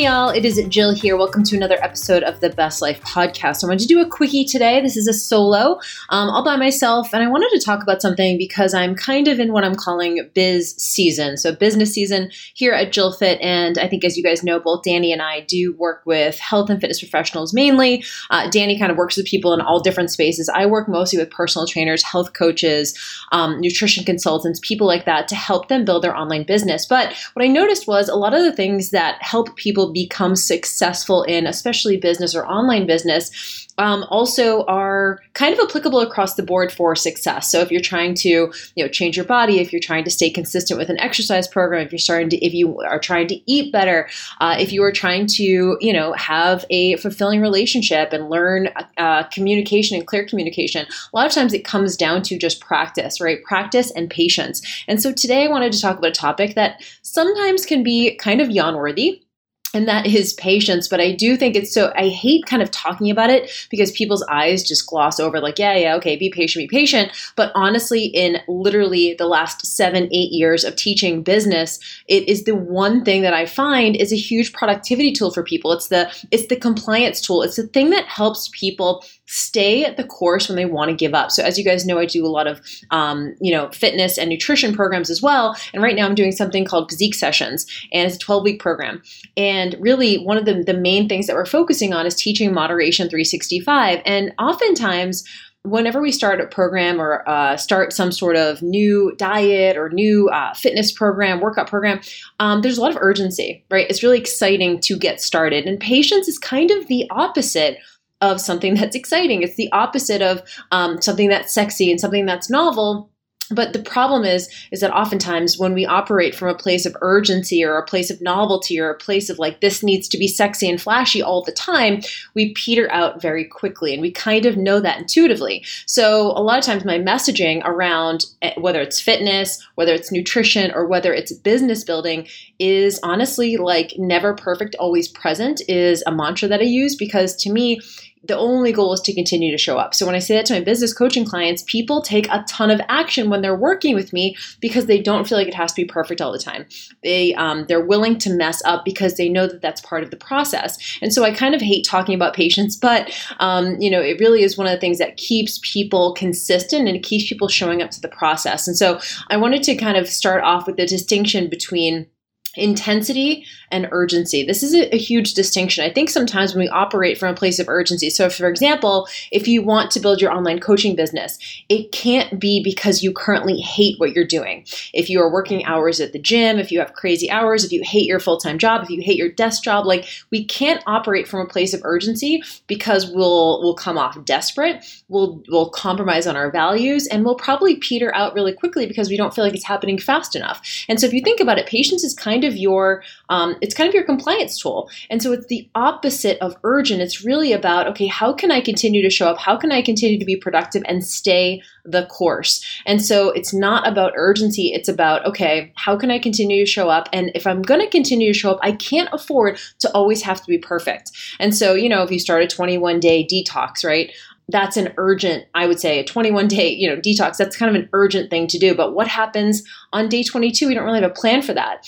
Hey y'all, it is Jill here. Welcome to another episode of the Best Life podcast. I wanted to do a quickie today. This is a solo, um, all by myself, and I wanted to talk about something because I'm kind of in what I'm calling biz season. So, business season here at Jill Fit, and I think as you guys know, both Danny and I do work with health and fitness professionals mainly. Uh, Danny kind of works with people in all different spaces. I work mostly with personal trainers, health coaches, um, nutrition consultants, people like that to help them build their online business. But what I noticed was a lot of the things that help people become successful in, especially business or online business, um, also are kind of applicable across the board for success. So if you're trying to, you know, change your body, if you're trying to stay consistent with an exercise program, if you're starting to, if you are trying to eat better, uh, if you are trying to, you know, have a fulfilling relationship and learn uh, communication and clear communication, a lot of times it comes down to just practice, right? Practice and patience. And so today I wanted to talk about a topic that sometimes can be kind of yawn worthy and that is patience but i do think it's so i hate kind of talking about it because people's eyes just gloss over like yeah yeah okay be patient be patient. But honestly in literally the last seven eight years of teaching business it is the one thing that i find is a huge productivity tool for people. It's the it's the compliance tool. It's the thing that helps people stay at the course when they want to give up. So as you guys know, I do a lot of um, you know fitness and nutrition programs as well. And right now I'm doing something called Physique Sessions, and it's a 12 week program. And really, one of the the main things that we're focusing on is teaching moderation 365. And oftentimes whenever we start a program or uh, start some sort of new diet or new uh, fitness program, workout program, um, there's a lot of urgency, right? It's really exciting to get started. And patience is kind of the opposite of something that's exciting. It's the opposite of um, something that's sexy and something that's novel but the problem is is that oftentimes when we operate from a place of urgency or a place of novelty or a place of like this needs to be sexy and flashy all the time we peter out very quickly and we kind of know that intuitively so a lot of times my messaging around eh, whether it's fitness whether it's nutrition or whether it's business building is honestly like never perfect always present is a mantra that i use because to me the only goal is to continue to show up. So when I say that to my business coaching clients, people take a ton of action when they're working with me because they don't feel like it has to be perfect all the time. They um, they're willing to mess up because they know that that's part of the process. And so I kind of hate talking about patience, but um, you know it really is one of the things that keeps people consistent and keeps people showing up to the process. And so I wanted to kind of start off with the distinction between intensity and urgency. This is a, a, huge distinction. I think sometimes when we operate from a place of urgency, so if, for example, if you want to build your online coaching business, it can't be because you currently hate what you're doing. If you are working hours at the gym, if you have crazy hours, if you hate your full time job, if you hate your desk job, like we can't operate from a place of urgency because we'll we'll come off desperate, we'll we'll compromise on our values, and we'll probably peter out really quickly because we don't feel like it's happening fast enough. And so if you think about it, patience is kind of your um, it's kind of your compliance tool. And so it's the opposite of urgent. It's really about, okay, how can I continue to show up? How can I continue to be productive and stay the course? And so it's not about urgency. It's about, okay, how can I continue to show up? And if I'm going to continue to show up, I can't afford to always have to be perfect. And so, you know, if you start a 21 day detox, right? that's an urgent i would say a 21 day you know detox that's kind of an urgent thing to do but what happens on day 22 we don't really have a plan for that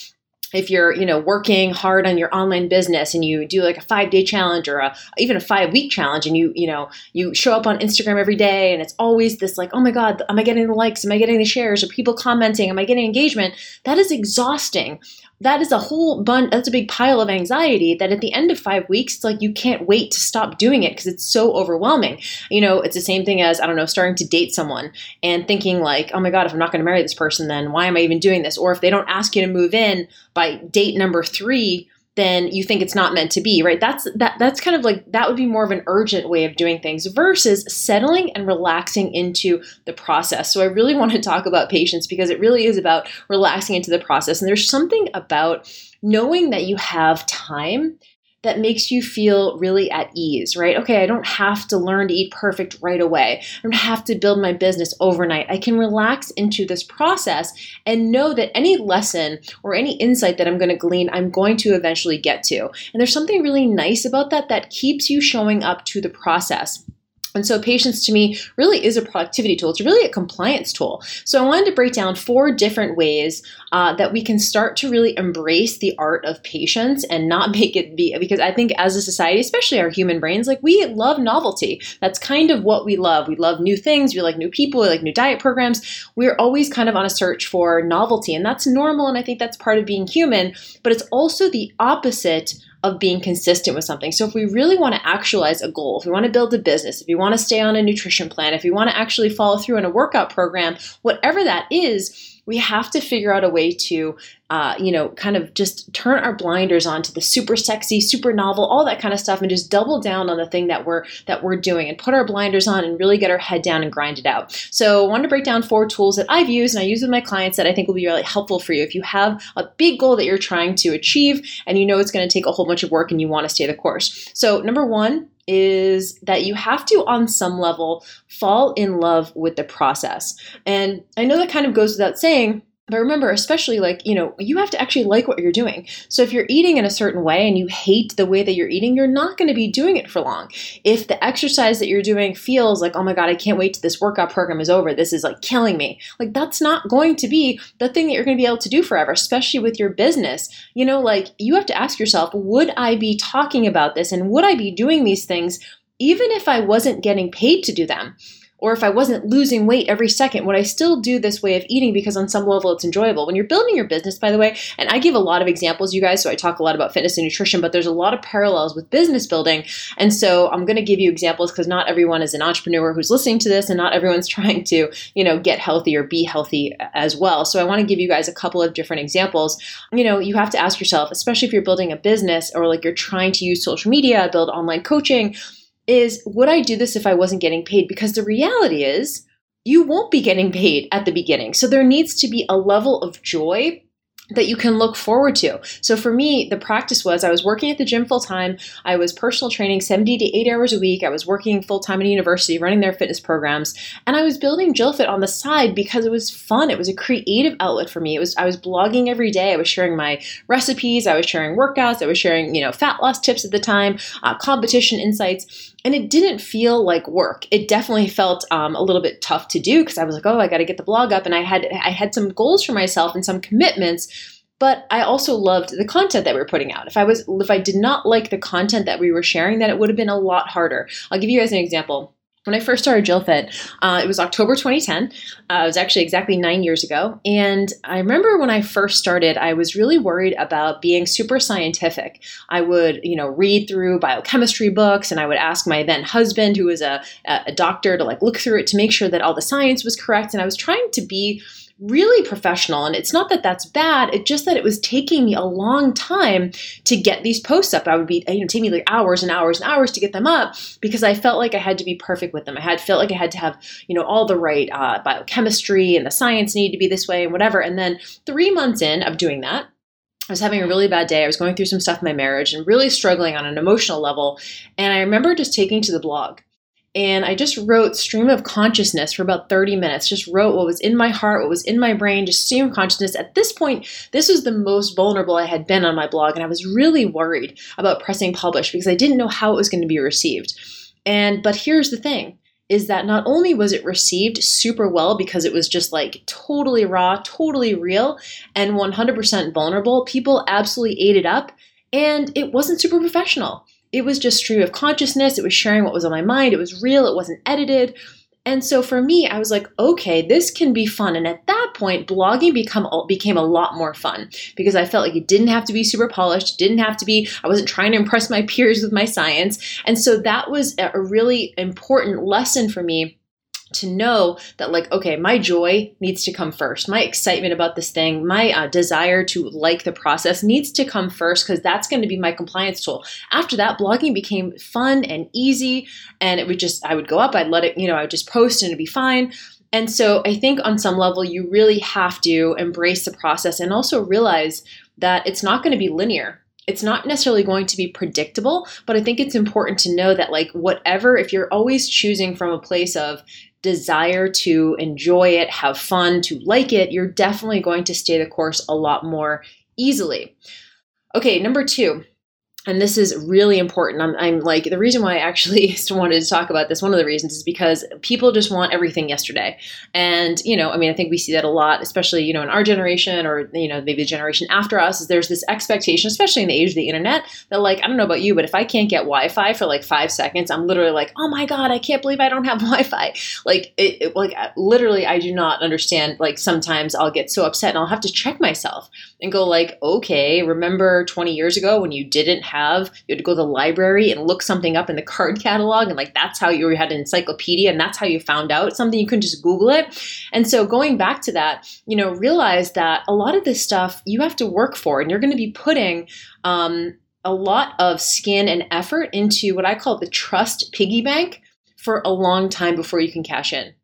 if you're you know working hard on your online business and you do like a five day challenge or a, even a five week challenge and you you know you show up on instagram every day and it's always this like oh my god am i getting the likes? Am i getting the shares? Are people commenting? Am i getting engagement? That is exhausting that is a whole bunch that's a big pile of anxiety that at the end of five weeks it's like you can't wait to stop doing it because it's so overwhelming. You know it's the same thing as i don't know starting to date someone and thinking like oh my god if i'm not going to marry this person then why am i even doing this? Or if they don't ask you to move in by date number three then you think it's not meant to be, right? That's that that's kind of like that would be more of an urgent way of doing things versus settling and relaxing into the process. So I really want to talk about patience because it really is about relaxing into the process. And there's something about knowing that you have time that makes you feel really at ease, right? Okay, I don't have to learn to eat perfect right away. I don't have to build my business overnight. I can relax into this process and know that any lesson or any insight that I'm going to glean, I'm going to eventually get to. And there's something really nice about that that keeps you showing up to the process. And so patience to me really is a productivity tool. It's really a compliance tool. So I wanted to break down four different ways uh, that we can start to really embrace the art of patience and not make it be, because I think as a society, especially our human brains, like we love novelty. That's kind of what we love. We love new things. We like new people. We like new diet programs. We're always kind of on a search for novelty and that's normal. And I think that's part of being human, but it's also the opposite of being consistent with something. So if we really want to actualize a goal, if we want to build a business, if we want to stay on a nutrition plan, if we want to actually follow through on a workout program, whatever that is, we have to figure out a way to, uh, you know, kind of just turn our blinders on to the super sexy, super novel, all that kind of stuff, and just double down on the thing that we're that we're doing, and put our blinders on and really get our head down and grind it out. So, I wanted to break down four tools that I've used and I use with my clients that I think will be really helpful for you if you have a big goal that you're trying to achieve and you know it's going to take a whole bunch of work and you want to stay the course. So, number one is that you have to, on some level, fall in love with the process. And I know that kind of goes without saying, but remember, especially like, you know, you have to actually like what you're doing. So if you're eating in a certain way and you hate the way that you're eating, you're not going to be doing it for long. If the exercise that you're doing feels like, oh my God, I can't wait till this workout program is over, this is like killing me, like that's not going to be the thing that you're going to be able to do forever, especially with your business. You know, like you have to ask yourself, would I be talking about this and would I be doing these things even if I wasn't getting paid to do them? Or if I wasn't losing weight every second, would I still do this way of eating because on some level it's enjoyable? When you're building your business, by the way, and I give a lot of examples, you guys, so I talk a lot about fitness and nutrition, but there's a lot of parallels with business building. And so I'm going to give you examples because not everyone is an entrepreneur who's listening to this and not everyone's trying to, you know, get healthy or be healthy as well. So I want to give you guys a couple of different examples. You know, you have to ask yourself, especially if you're building a business or like you're trying to use social media, build online coaching, is would I do this if I wasn't getting paid? Because the reality is, you won't be getting paid at the beginning. So there needs to be a level of joy that you can look forward to. So for me, the practice was I was working at the gym full time. I was personal training 70 to 80 hours a week. I was working full time in a university, running their fitness programs, and I was building JillFit on the side because it was fun. It was a creative outlet for me. It was I was blogging every day. I was sharing my recipes. I was sharing workouts. I was sharing you know fat loss tips at the time, uh, competition insights and it didn't feel like work. It definitely felt um, a little bit tough to do because I was like, oh, I got to get the blog up, and I had I had some goals for myself and some commitments. But I also loved the content that we were putting out. If I was if I did not like the content that we were sharing, then it would have been a lot harder. I'll give you guys an example when I first started JillFit, uh, it was October 2010. Uh, it was actually exactly nine years ago. And I remember when I first started, I was really worried about being super scientific. I would, you know, read through biochemistry books and I would ask my then husband, who was a, a doctor, to like look through it to make sure that all the science was correct. And I was trying to be really professional. And it's not that that's bad. It's just that it was taking me a long time to get these posts up. I would be, you know, take me like hours and hours and hours to get them up because I felt like I had to be perfect with them. I had felt like I had to have, you know, all the right uh, biochemistry and the science needed to be this way and whatever. And then three months in of doing that, I was having a really bad day. I was going through some stuff in my marriage and really struggling on an emotional level. And I remember just taking to the blog and I just wrote stream of consciousness for about 30 minutes. Just wrote what was in my heart, what was in my brain, just stream of consciousness. At this point, this was the most vulnerable I had been on my blog, and I was really worried about pressing publish because I didn't know how it was going to be received. And but here's the thing is that not only was it received super well because it was just like totally raw, totally real, and 100% vulnerable, people absolutely ate it up, and it wasn't super professional it was just stream of consciousness. It was sharing what was on my mind. It was real. It wasn't edited. And so for me, I was like, okay, this can be fun. And at that point, blogging become became a lot more fun because I felt like it didn't have to be super polished, didn't have to be. I wasn't trying to impress my peers with my science, and so that was a really important lesson for me to know that like okay my joy needs to come first. My excitement about this thing my uh, desire to like the process needs to come first because that's going to be my compliance tool. After that blogging became fun and easy and it would just i would go up i'd let it you know i would just post and it'd be fine. And so i think on some level you really have to embrace the process and also realize that it's not going to be linear. It's not necessarily going to be predictable, but I think it's important to know that, like, whatever, if you're always choosing from a place of desire to enjoy it, have fun, to like it, you're definitely going to stay the course a lot more easily. Okay, number two, and this is really important. I'm, I'm, like, the reason why I actually wanted to talk about this, one of the reasons is because people just want everything yesterday. And, you know, I mean, I think we see that a lot, especially, you know, in our generation or, you know, maybe the generation after us, is there's this expectation, especially in the age of the internet, that like, I don't know about you, but if I can't get Wi Fi for like five seconds, I'm literally like, oh my God, I can't believe I don't have Wi Fi. Like, it, it, like, literally, I do not understand. Like, sometimes I'll get so upset and I'll have to check myself and go, like, okay, remember 20 years ago when you didn't have, you had to go to the library and look something up in the card catalog. And like that's how you had an encyclopedia and that's how you found out something. You couldn't just Google it. And so going back to that, you know, realize that a lot of this stuff you have to work for and you're going to be putting, um, a lot of skin and effort into what I call the trust piggy bank for a long time before you can cash in.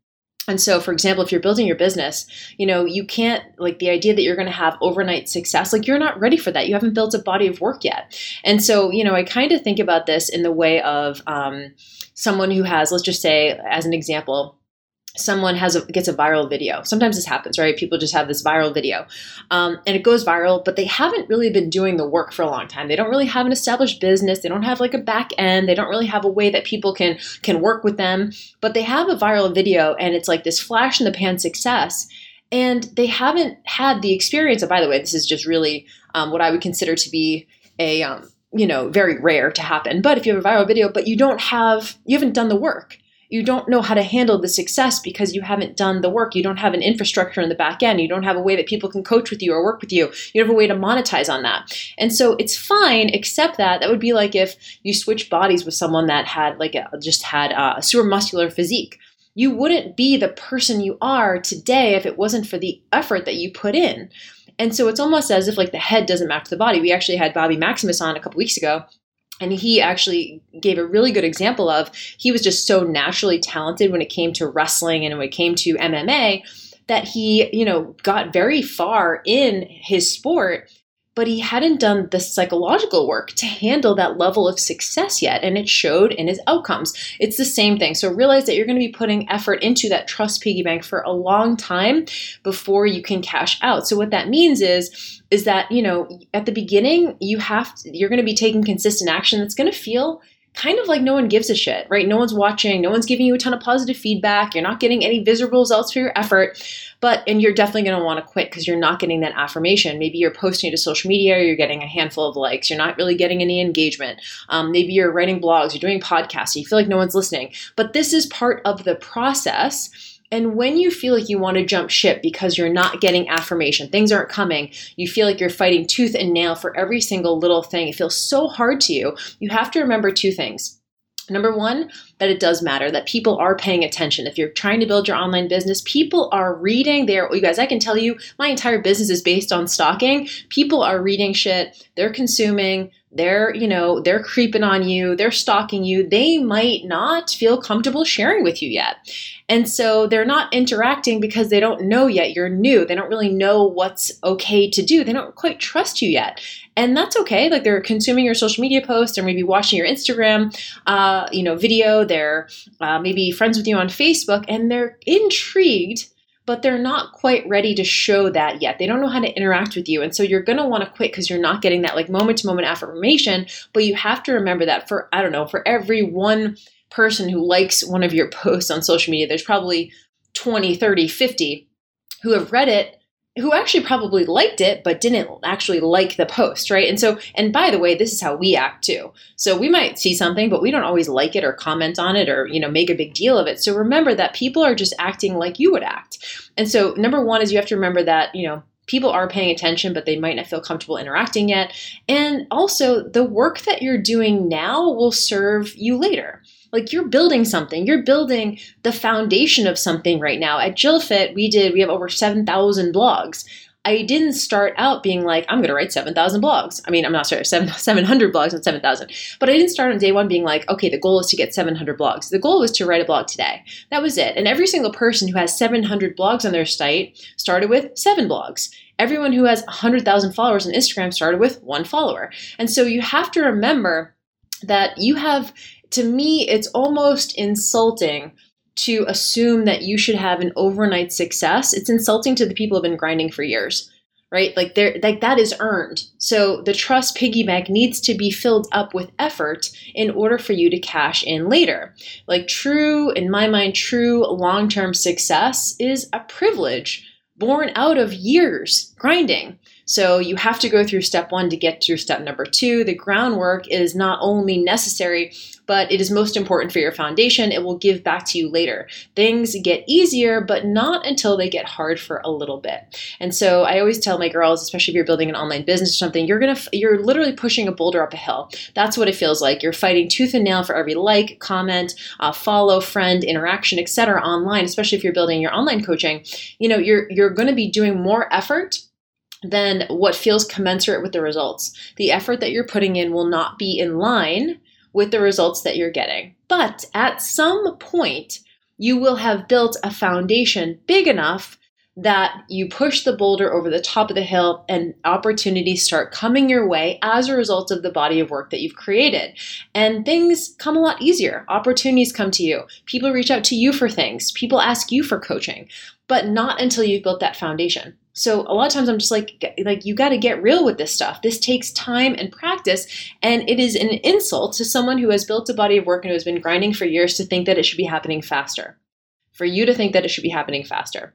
And so, for example, if you're building your business, you know, you can't like the idea that you're going to have overnight success, like you're not ready for that. You haven't built a body of work yet. And so, you know, I kind of think about this in the way of um, someone who has, let's just say, as an example, someone has a, gets a viral video. Sometimes this happens, right? People just have this viral video, um, and it goes viral, but they haven't really been doing the work for a long time. They don't really have an established business. They don't have like a back end. They don't really have a way that people can can work with them. But they have a viral video, and it's like this flash in the pan success. And they haven't had the experience. And by the way, this is just really um, what I would consider to be a um, you know very rare to happen. But if you have a viral video, but you don't have you haven't done the work you don't know how to handle the success because you haven't done the work. You don't have an infrastructure in the back end. You don't have a way that people can coach with you or work with you. You don't have a way to monetize on that. And so it's fine, except that that would be like if you switch bodies with someone that had like a, just had uh, a super muscular physique. You wouldn't be the person you are today if it wasn't for the effort that you put in. And so it's almost as if like the head doesn't match the body. We actually had Bobby Maximus on a couple weeks ago and he actually gave a really good example of he was just so naturally talented when it came to wrestling and when it came to MMA that he, you know, got very far in his sport but he hadn't done the psychological work to handle that level of success yet. And it showed in his outcomes. It's the same thing. So realize that you're going to be putting effort into that trust piggy bank for a long time before you can cash out. So what that means is, is that, you know, at the beginning, you have to, you're going to be taking consistent action that's going to feel kind of like no one gives a shit, right? No one's watching, no one's giving you a ton of positive feedback, you're not getting any visible results for your effort. But, and you're definitely going to want to quit because you're not getting that affirmation. Maybe you're posting to social media, you're getting a handful of likes, you're not really getting any engagement. Um, maybe you're writing blogs, you're doing podcasts, you feel like no one's listening. But this is part of the process. And when you feel like you want to jump ship because you're not getting affirmation, things aren't coming, you feel like you're fighting tooth and nail for every single little thing, it feels so hard to you, you have to remember two things. Number one, that it does matter, that people are paying attention. If you're trying to build your online business, people are reading. They're, you guys, I can tell you, my entire business is based on stalking. People are reading shit, they're consuming, they're, you know, they're creeping on you, they're stalking you. They might not feel comfortable sharing with you yet. And so they're not interacting because they don't know yet. You're new. They don't really know what's okay to do. They don't quite trust you yet. And that's okay. Like they're consuming your social media posts or maybe watching your Instagram, uh, you know, video. They're uh, maybe friends with you on Facebook and they're intrigued but they're not quite ready to show that yet. They don't know how to interact with you. And so you're going to want to quit because you're not getting that like moment to moment affirmation. But you have to remember that for, I don't know, for every one person who likes one of your posts on social media, there's probably 20, 30, 50 who have read it who actually probably liked it but didn't actually like the post, right? And so, and by the way, this is how we act too. So we might see something, but we don't always like it or comment on it or, you know, make a big deal of it. So remember that people are just acting like you would act. And so, number one is you have to remember that, you know, people are paying attention, but they might not feel comfortable interacting yet. And also, the work that you're doing now will serve you later. Like you're building something you're building the foundation of something right now at jillfit we did we have over 7000 blogs I didn't start out being like, I'm going to write 7,000 blogs. I mean, I'm not sorry, 7, 700 blogs, not 7,000. But I didn't start on day one being like, okay, the goal is to get 700 blogs. The goal was to write a blog today. That was it. And every single person who has 700 blogs on their site started with seven blogs. Everyone who has 100,000 followers on Instagram started with one follower. And so you have to remember that you have, to me, it's almost insulting to assume that you should have an overnight success, it's insulting to the people who have been grinding for years, right? Like there, like that is earned. So the trust piggy bank needs to be filled up with effort in order for you to cash in later. Like true, in my mind, true long-term success is a privilege born out of years grinding. So you have to go through step one to get through step number two. The groundwork is not only necessary, but it is most important for your foundation. It will give back to you later. Things get easier, but not until they get hard for a little bit. And so I always tell my girls, especially if you're building an online business or something, you're gonna you're literally pushing a boulder up a hill. That's what it feels like. You're fighting tooth and nail for every like, comment, uh, follow, friend, interaction, etc. online. Especially if you're building your online coaching, you know you're you're going to be doing more effort then what feels commensurate with the results. The effort that you're putting in will not be in line with the results that you're getting. But at some point, you will have built a foundation big enough that you push the boulder over the top of the hill and opportunities start coming your way as a result of the body of work that you've created. And things come a lot easier. Opportunities come to you. People reach out to you for things. People ask you for coaching, but not until you've built that foundation. So a lot of times I'm just like like you got to get real with this stuff. This takes time and practice and it is an insult to someone who has built a body of work and who has been grinding for years to think that it should be happening faster. For you to think that it should be happening faster.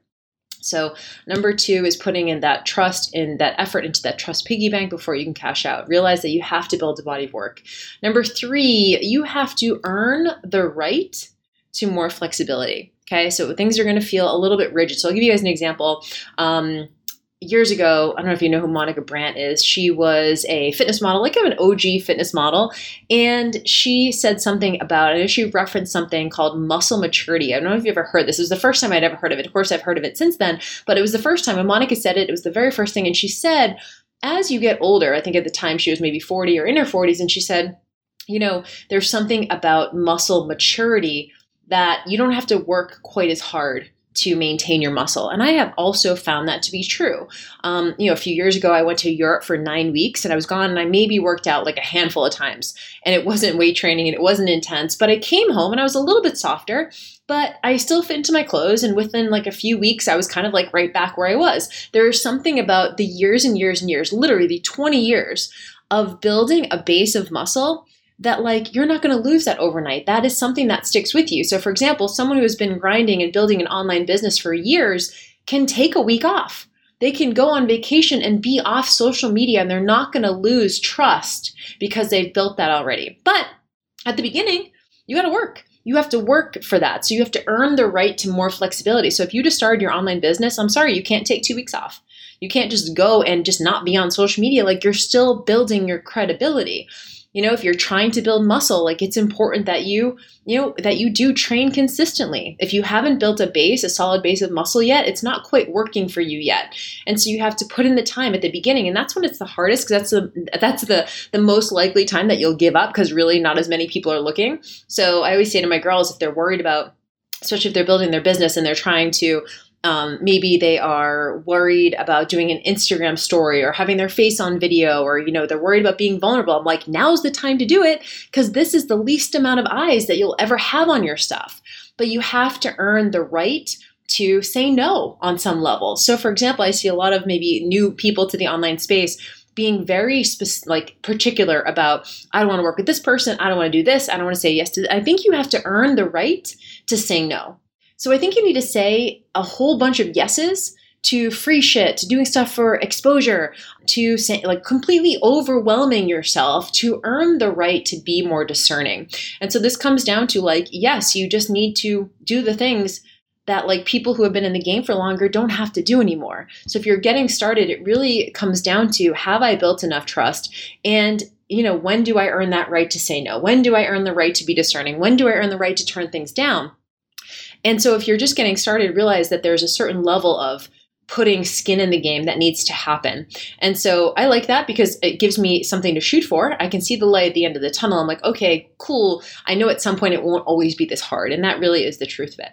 So, number two is putting in that trust in that effort into that trust piggy bank before you can cash out. Realize that you have to build a body of work. Number three, you have to earn the right to more flexibility. Okay, so things are going to feel a little bit rigid. So I'll give you guys an example. Um, years ago, I don't know if you know who Monica Brant is. She was a fitness model, like an OG fitness model, and she said something about. I know she referenced something called muscle maturity. I don't know if you ever heard this. It was the first time I'd ever heard of it. Of course, I've heard of it since then, but it was the first time. And Monica said it. It was the very first thing, and she said, as you get older, I think at the time she was maybe 40 or in her 40s, and she said, you know, there's something about muscle maturity that you don't have to work quite as hard to maintain your muscle. And I have also found that to be true. Um, you know, a few years ago, I went to Europe for nine weeks and I was gone and I maybe worked out like a handful of times. And it wasn't weight training and it wasn't intense, but I came home and I was a little bit softer, but I still fit into my clothes. And within like a few weeks, I was kind of like right back where I was. There is something about the years and years and years, literally the 20 years of building a base of muscle that like you're not going to lose that overnight. That is something that sticks with you. So for example, someone who has been grinding and building an online business for years can take a week off. They can go on vacation and be off social media and they're not going to lose trust because they've built that already. But at the beginning, you got to work. You have to work for that. So you have to earn the right to more flexibility. So if you just started your online business, I'm sorry, you can't take 2 weeks off. You can't just go and just not be on social media like you're still building your credibility you know if you're trying to build muscle like it's important that you you know that you do train consistently. If you haven't built a base a solid base of muscle yet it's not quite working for you yet. And so you have to put in the time at the beginning and that's when it's the hardest because that's the that's the the most likely time that you'll give up because really not as many people are looking. So i always say to my girls if they're worried about especially if they're building their business and they're trying to um, maybe they are worried about doing an Instagram story or having their face on video, or you know they're worried about being vulnerable. I'm like, now's the time to do it because this is the least amount of eyes that you'll ever have on your stuff. But you have to earn the right to say no on some level. So, for example, I see a lot of maybe new people to the online space being very specific, like particular about I don't want to work with this person, I don't want to do this, I don't want to say yes to. I think you have to earn the right to say no. So I think you need to say a whole bunch of yeses to free shit, to doing stuff for exposure, to say, like completely overwhelming yourself to earn the right to be more discerning. And so this comes down to like, yes, you just need to do the things that like people who have been in the game for longer don't have to do anymore. So if you're getting started, it really comes down to have I built enough trust and you know, when do I earn that right to say no? When do I earn the right to be discerning? When do I earn the right to turn things down? And so if you're just getting started, realize that there's a certain level of putting skin in the game that needs to happen. And so I like that because it gives me something to shoot for. I can see the light at the end of the tunnel. I'm like, okay, cool. I know at some point it won't always be this hard. And that really is the truth of it.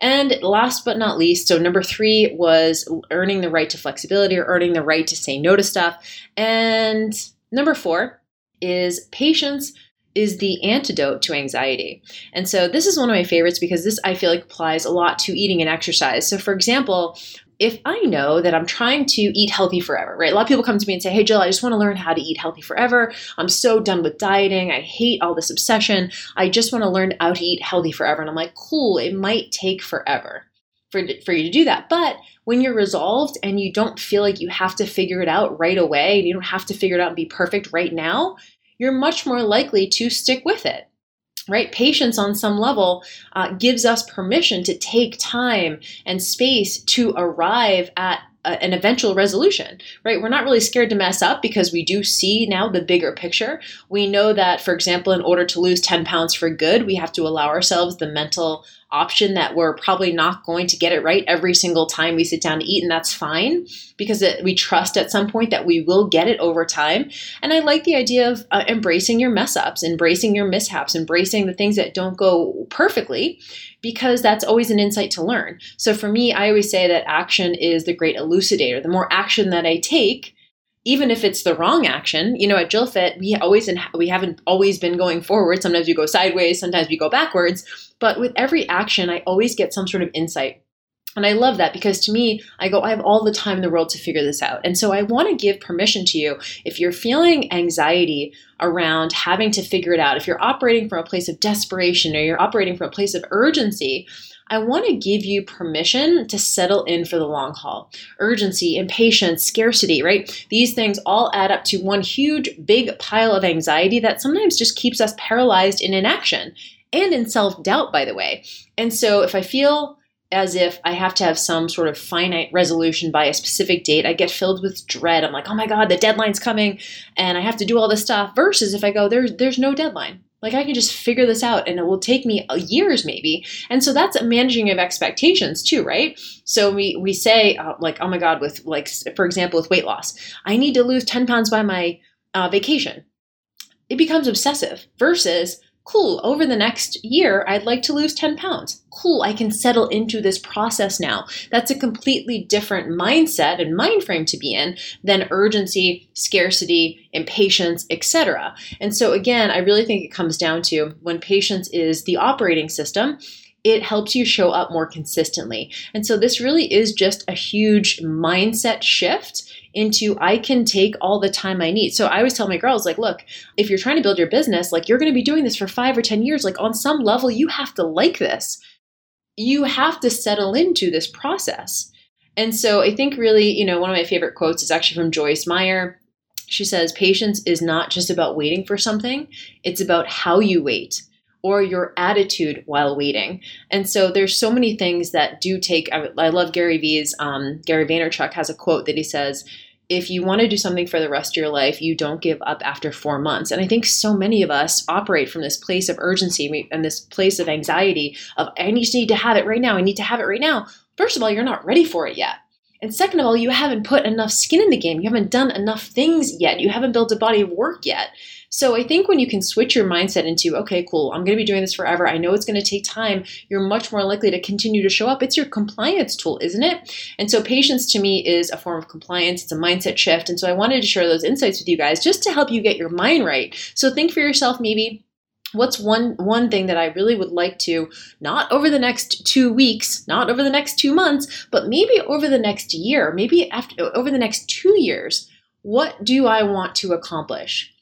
And last but not least, so number three was earning the right to flexibility or earning the right to say no to stuff. And number four is patience is the antidote to anxiety. And so this is one of my favorites because this I feel like applies a lot to eating and exercise. So for example, if I know that I'm trying to eat healthy forever, right? A lot of people come to me and say, Hey, Jill, I just want to learn how to eat healthy forever. I'm so done with dieting. I hate all this obsession. I just want to learn how to eat healthy forever. And I'm like, Cool, it might take forever for, for you to do that. But when you're resolved and you don't feel like you have to figure it out right away, and you don't have to figure it out and be perfect right now, you're much more likely to stick with it right? Patience on some level uh, gives us permission to take time and space to arrive at an eventual resolution right? We're not really scared to mess up because we do see now the bigger picture. We know that for example in order to lose 10 pounds for good we have to allow ourselves the mental option that we're probably not going to get it right every single time we sit down to eat, and that's fine because it, we trust at some point that we will get it over time. And I like the idea of uh, embracing your mess ups, embracing your mishaps, embracing the things that don't go perfectly because that's always an insight to learn. So for me, I always say that action is the great elucidator. The more action that I take, even if it's the wrong action, you know, at Jill Fit, we always and we haven't always been going forward. Sometimes we go sideways, sometimes we go backwards. But with every action, I always get some sort of insight. And I love that because to me, I go, I have all the time in the world to figure this out. And so I want to give permission to you if you're feeling anxiety around having to figure it out, if you're operating from a place of desperation or you're operating from a place of urgency, I want to give you permission to settle in for the long haul. Urgency, impatience, scarcity, right? These things all add up to one huge, big pile of anxiety that sometimes just keeps us paralyzed in inaction and in self doubt, by the way. And so if I feel as if I have to have some sort of finite resolution by a specific date. I get filled with dread. I'm like, oh my God, the deadline's coming and I have to do all this stuff. Versus if I go, there's there's no deadline. Like I can just figure this out and it will take me years maybe. And so that's a managing of expectations too, right? So we, we say uh, like, oh my God, with like, for example, with weight loss, I need to lose 10 pounds by my uh, vacation. It becomes obsessive versus Cool, over the next year, I'd like to lose 10 pounds. Cool, I can settle into this process now. That's a completely different mindset and mind frame to be in than urgency, scarcity, impatience, etc. And so, again, I really think it comes down to when patience is the operating system, it helps you show up more consistently. And so, this really is just a huge mindset shift into I can take all the time I need. So I always tell my girls, like, look, if you're trying to build your business, like you're going to be doing this for five or 10 years, like on some level, you have to like this. You have to settle into this process. And so I think really, you know, one of my favorite quotes is actually from Joyce Meyer. She says, Patience is not just about waiting for something, it's about how you wait or your attitude while waiting. And so there's so many things that do take. I, I love Gary Vee's. Um, Gary Vaynerchuk has a quote that he says, "If you want to do something for the rest of your life, you don't give up after four months." And I think so many of us operate from this place of urgency and this place of anxiety of I just need to have it right now. I need to have it right now. First of all, you're not ready for it yet. And second of all, you haven't put enough skin in the game. You haven't done enough things yet. You haven't built a body of work yet. So I think when you can switch your mindset into, okay, cool, I'm going to be doing this forever. I know it's going to take time. You're much more likely to continue to show up. It's your compliance tool, isn't it? And so patience to me is a form of compliance. It's a mindset shift. And so I wanted to share those insights with you guys just to help you get your mind right. So think for yourself, maybe what's one one thing that I really would like to not over the next 2 weeks, not over the next 2 months, but maybe over the next year, maybe after over the next 2 years, what do I want to accomplish?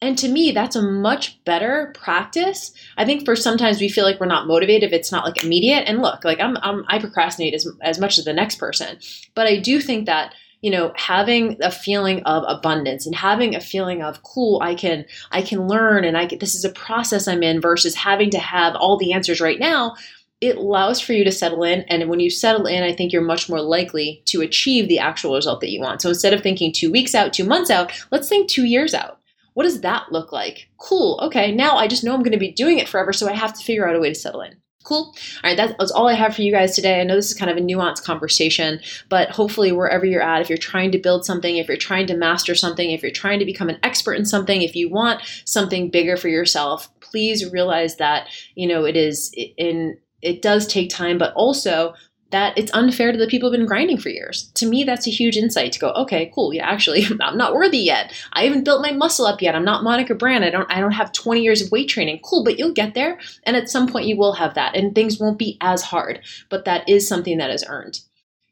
And to me, that's a much better practice. I think for sometimes we feel like we're not motivated if it's not like immediate. And look, like I'm, I'm I procrastinate as, as much as the next person, but I do think that you know having a feeling of abundance and having a feeling of cool i can i can learn and i get this is a process i'm in versus having to have all the answers right now it allows for you to settle in and when you settle in i think you're much more likely to achieve the actual result that you want so instead of thinking two weeks out two months out let's think two years out What does that look like? Cool. Okay, now I just know I'm going to be doing it forever, so I have to figure out a way to settle in. Cool. All right, that's all I have for you guys today. I know this is kind of a nuanced conversation, but hopefully, wherever you're at, if you're trying to build something, if you're trying to master something, if you're trying to become an expert in something, if you want something bigger for yourself, please realize that, you know, it is in it does take time, but also that it's unfair to the people who've been grinding for years. To me, that's a huge insight to go, okay, cool. Yeah, actually, I'm not worthy yet. I haven't built my muscle up yet. I'm not Monica Brant. I don't I don't have 20 years of weight training. Cool, but you'll get there. And at some point you will have that. And things won't be as hard. But that is something that is earned.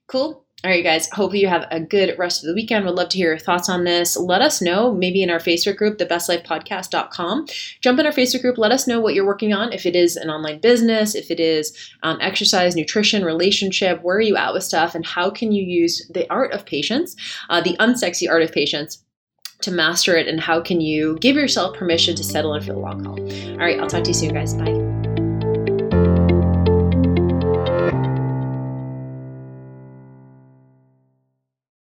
Cool. All right, guys. Hopefully you have a good rest of the weekend. Would love to hear your thoughts on this. Let us know, maybe in our Facebook group, thebestlifepodcast.com. Jump in our Facebook group. Let us know what you're working on. If it is an online business, if it is um, exercise, nutrition, relationship, where are you at with stuff, and how can you use the art of patience, uh, the unsexy art of patience, to master it, and how can you give yourself permission to settle in for the long haul? All right, I'll talk to you soon, guys. Bye.